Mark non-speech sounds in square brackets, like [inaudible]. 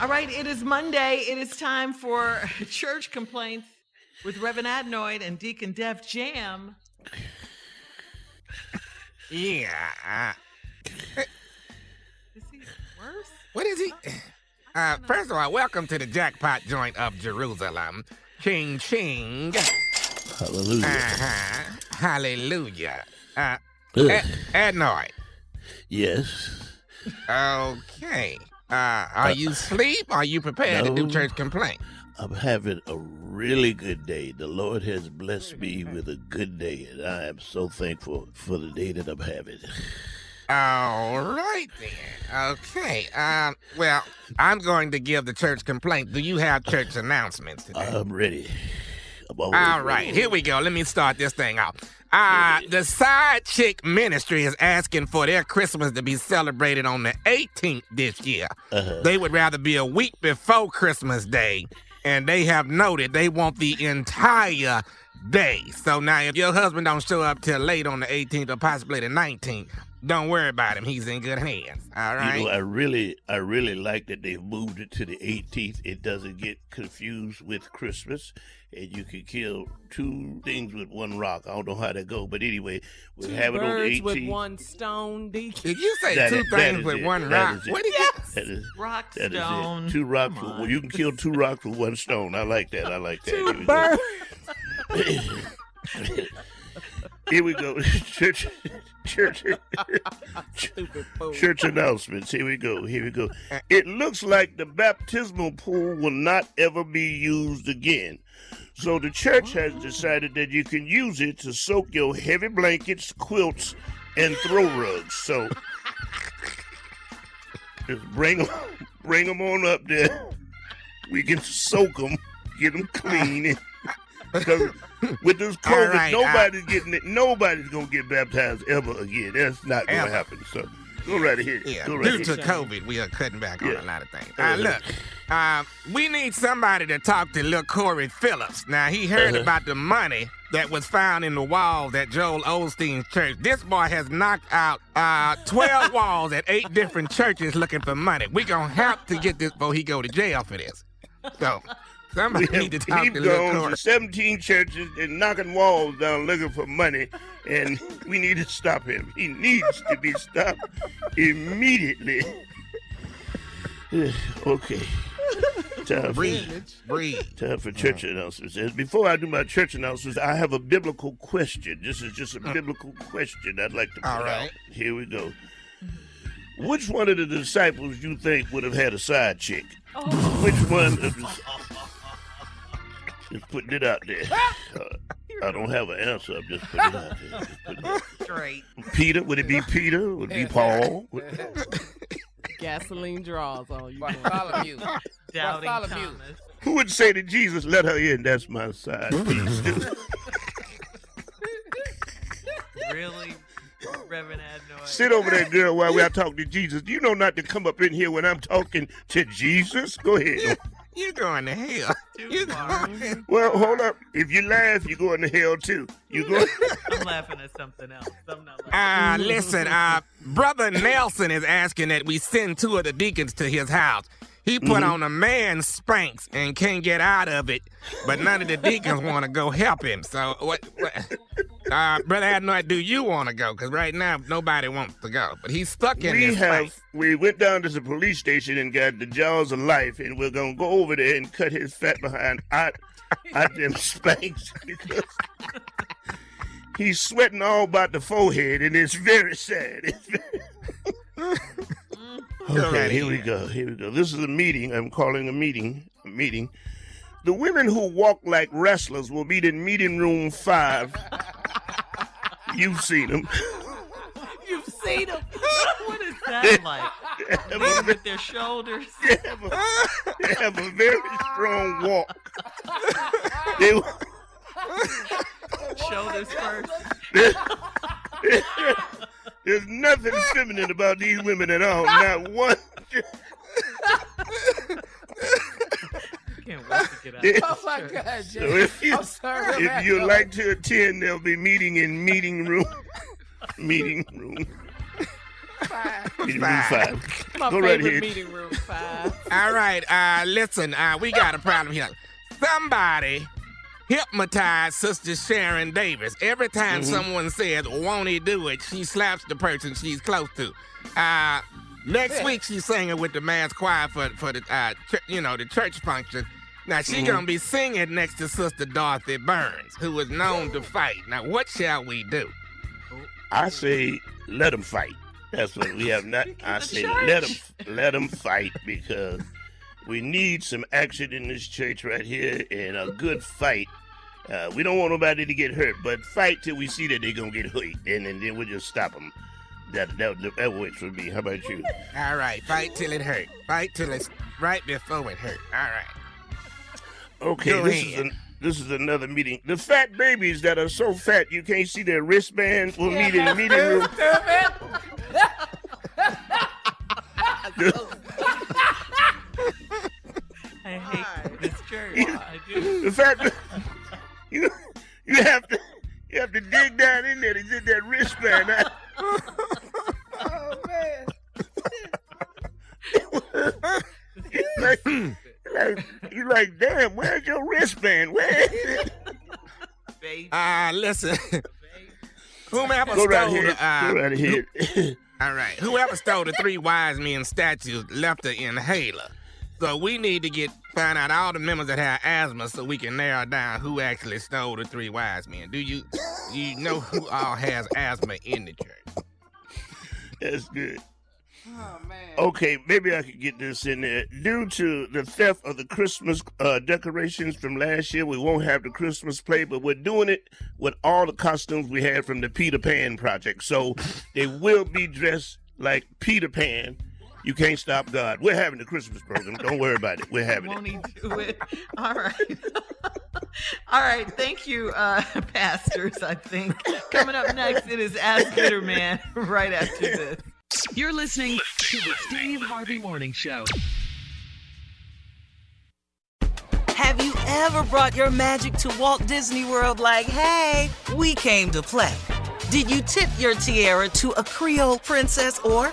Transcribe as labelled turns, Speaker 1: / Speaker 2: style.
Speaker 1: All right, it is Monday. It is time for [laughs] church complaints with Reverend Adenoid and Deacon Def Jam.
Speaker 2: Yeah.
Speaker 1: Is he worse?
Speaker 2: What is he? Uh, first of all, welcome to the jackpot joint of Jerusalem. Ching ching.
Speaker 3: Hallelujah.
Speaker 2: Uh-huh. Hallelujah. Uh,
Speaker 3: Ugh.
Speaker 2: Ad- Adenoid.
Speaker 3: Yes.
Speaker 2: Okay. Uh, are you asleep? Are you prepared to do church complaint?
Speaker 3: I'm having a really good day. The Lord has blessed me with a good day, and I am so thankful for the day that I'm having.
Speaker 2: All right then. Okay. Um. Well, I'm going to give the church complaint. Do you have church announcements today?
Speaker 3: I'm ready.
Speaker 2: All right, here we go. Let me start this thing out. Uh, the Side Chick Ministry is asking for their Christmas to be celebrated on the 18th this year.
Speaker 3: Uh-huh.
Speaker 2: They would rather be a week before Christmas Day, and they have noted they want the entire day. So now, if your husband don't show up till late on the 18th or possibly the 19th, don't worry about him. He's in good hands. All right.
Speaker 3: You know, I really, I really like that they've moved it to the 18th. It doesn't get confused with Christmas, and you can kill two things with one rock. I don't know how that go, but anyway, we'll have it on the
Speaker 1: Birds
Speaker 3: 18th.
Speaker 1: with one stone, Deacon.
Speaker 2: Did you say
Speaker 3: That
Speaker 2: two
Speaker 3: is-
Speaker 2: things with
Speaker 3: it.
Speaker 2: one
Speaker 3: That
Speaker 2: rock?
Speaker 3: is it.
Speaker 2: What did you?
Speaker 3: That is,
Speaker 1: Rock
Speaker 3: that is
Speaker 1: stone.
Speaker 3: it. Two rocks. With, well, you can kill two rocks with one stone. I like that. I like that. Here
Speaker 1: Two
Speaker 3: we go.
Speaker 1: birds. [laughs]
Speaker 3: Here we go. [laughs] Church, church, church announcements. Here we go. Here we go. It looks like the baptismal pool will not ever be used again. So the church has decided that you can use it to soak your heavy blankets, quilts, and throw rugs. So just bring them, bring them on up there. We can soak them, get them clean. [laughs] Because with this COVID,
Speaker 2: right, I-
Speaker 3: nobody's getting it. Nobody's gonna get baptized ever again. That's not gonna
Speaker 2: Ever.
Speaker 3: happen. So go right ahead.
Speaker 2: Yeah,
Speaker 3: go right
Speaker 2: due to. COVID, we are cutting back on a lot of things.
Speaker 3: Uh-huh.
Speaker 2: Uh, look, uh, we need somebody to talk to little Corey Phillips. Now, he heard
Speaker 3: Uh-huh.
Speaker 2: about the money that was found in the walls at Joel Osteen's church. This boy has knocked out uh, 12 [laughs] walls at eight different churches looking for money. we going to have to get this before he go to jail for this. So, somebody [laughs]
Speaker 3: We
Speaker 2: need to
Speaker 3: have
Speaker 2: talk
Speaker 3: he's
Speaker 2: to Lil
Speaker 3: to 17 churches and knocking walls down looking for money, and we need to stop him. He needs to be stopped immediately. [sighs] okay. Time for,
Speaker 2: Breathe. Breathe.
Speaker 3: time for church announcements. And before I do my church announcements, I have a biblical question. This is just a uh. biblical question I'd like to put
Speaker 2: All right.
Speaker 3: out. Here we go. Which one of the disciples you think would have had a side chick? Oh. Which one of the... [laughs] Just putting it out there. Uh, I don't have an answer. I'm just putting it out there. It out
Speaker 1: Straight.
Speaker 3: there. Peter, would it be Peter? Would it be Paul?
Speaker 4: Gasoline draws on you.
Speaker 5: Bartholomew.
Speaker 1: Doubting
Speaker 5: Bartholomew.
Speaker 1: Thomas.
Speaker 3: Who would say to Jesus, let her in? That's my side piece. [laughs]
Speaker 1: Really, Reverend Adnoy.
Speaker 3: Sit over there, girl, while we are talking to Jesus. You know not to come up in here when I'm talking to Jesus. Go ahead. [laughs]
Speaker 2: You going to hell.
Speaker 1: Too
Speaker 2: You
Speaker 1: far.
Speaker 2: going
Speaker 3: Well, hold up. If you laugh, you're going to hell too. You go. [laughs]
Speaker 1: I'm laughing at something else. I'm not laughing.
Speaker 2: Uh, listen, uh, Brother Nelson is asking that we send two of the deacons to his house. He put on a man Spanx and can't get out of it, but none of the deacons [laughs] want to go help him. So, what, what uh, Brother Adnoy, do you want to go? Because right now, nobody wants to go. But he's stuck in
Speaker 3: we
Speaker 2: this
Speaker 3: have.
Speaker 2: spank.
Speaker 3: We went down to the police station and got the jaws of life, and we're gonna go over there and cut his fat behind out, out them [laughs] Spanx because he's sweating all about the forehead, and it's very sad. It's very...
Speaker 2: Go
Speaker 3: Okay,
Speaker 2: right
Speaker 3: here we go. Here we go. This is a meeting. I'm calling a meeting. A meeting. The women who walk like wrestlers will meet in meeting room five. [laughs] You've seen them. [laughs]
Speaker 4: You've seen them. [laughs]
Speaker 1: What is that like?
Speaker 3: They have a,
Speaker 1: With their shoulders.
Speaker 3: they have a, they have a very strong walk. They, oh
Speaker 1: Shoulders first.
Speaker 3: There's nothing feminine about these women at all. Not one.
Speaker 1: Can't wait to get out.
Speaker 3: They-
Speaker 1: of
Speaker 4: Oh my
Speaker 1: church.
Speaker 4: God,
Speaker 3: So if you
Speaker 4: I'm sorry.
Speaker 3: if you'd like to attend, they'll be meeting in meeting room. Meeting room. Five. Meeting room five.
Speaker 4: my
Speaker 3: Go right here.
Speaker 4: meeting room five.
Speaker 2: All right, uh, listen, uh, we got a problem here. Somebody hypnotized Sister Sharon Davis. Every time
Speaker 3: Mm-hmm.
Speaker 2: someone says, won't he do it, she slaps the person she's close to. Uh, next week, she's singing with the mass choir for, for the, uh, ch- you know, the church function. Now, she's
Speaker 3: Mm-hmm.
Speaker 2: going to be singing next to Sister Dorothy Burns, who is known to fight. Now, what shall we do?
Speaker 3: I say let them fight. That's what we have not. [laughs] I say
Speaker 1: church.
Speaker 3: let them let them fight because we need some action in this church right here and a good fight. Uh, we don't want nobody to get hurt, but fight till we see that they're gonna get hurt, and, then then we'll just stop them. That that that works for me. How about you?
Speaker 2: All right, fight till it hurt. Fight till it's right before it hurt. All right.
Speaker 3: Okay,
Speaker 2: Go
Speaker 3: this is an, this is another meeting. The fat babies that are so fat you can't see their wristbands will meet in the meeting room. [laughs] [laughs]
Speaker 1: I.
Speaker 3: The fact that you you have to you have to dig down in there to get that wristband out.
Speaker 4: Oh man.
Speaker 3: You like, you like you like damn, where's your wristband? Where is it?
Speaker 1: Baby.
Speaker 2: Uh, listen. Whomever
Speaker 3: Go
Speaker 2: stole
Speaker 3: right
Speaker 2: the, uh,
Speaker 3: Go right ahead.
Speaker 2: all right. Whoever stole the three wise men statues left the inhaler. So we need to get find out all the members that have asthma so we can narrow down who actually stole the three wise men. Do you you know who all has asthma in the church?
Speaker 3: That's good.
Speaker 4: Oh man.
Speaker 3: Okay, maybe I could get this in there. Due to the theft of the Christmas uh, decorations from last year, we won't have the Christmas play, but we're doing it with all the costumes we had from the Peter Pan project. So they will be dressed like Peter Pan. You can't stop God. We're having the Christmas program. Don't worry about it. We're [laughs] having
Speaker 1: Won't
Speaker 3: it.
Speaker 1: he do it? [laughs] All right. [laughs] All right. Thank you, uh, pastors, I think. Coming up next, it is Ask Bitterman right after this.
Speaker 6: You're listening to the Steve Harvey Morning Show.
Speaker 7: Have you ever brought your magic to Walt Disney World like, hey, we came to play? Did you tip your tiara to a Creole princess or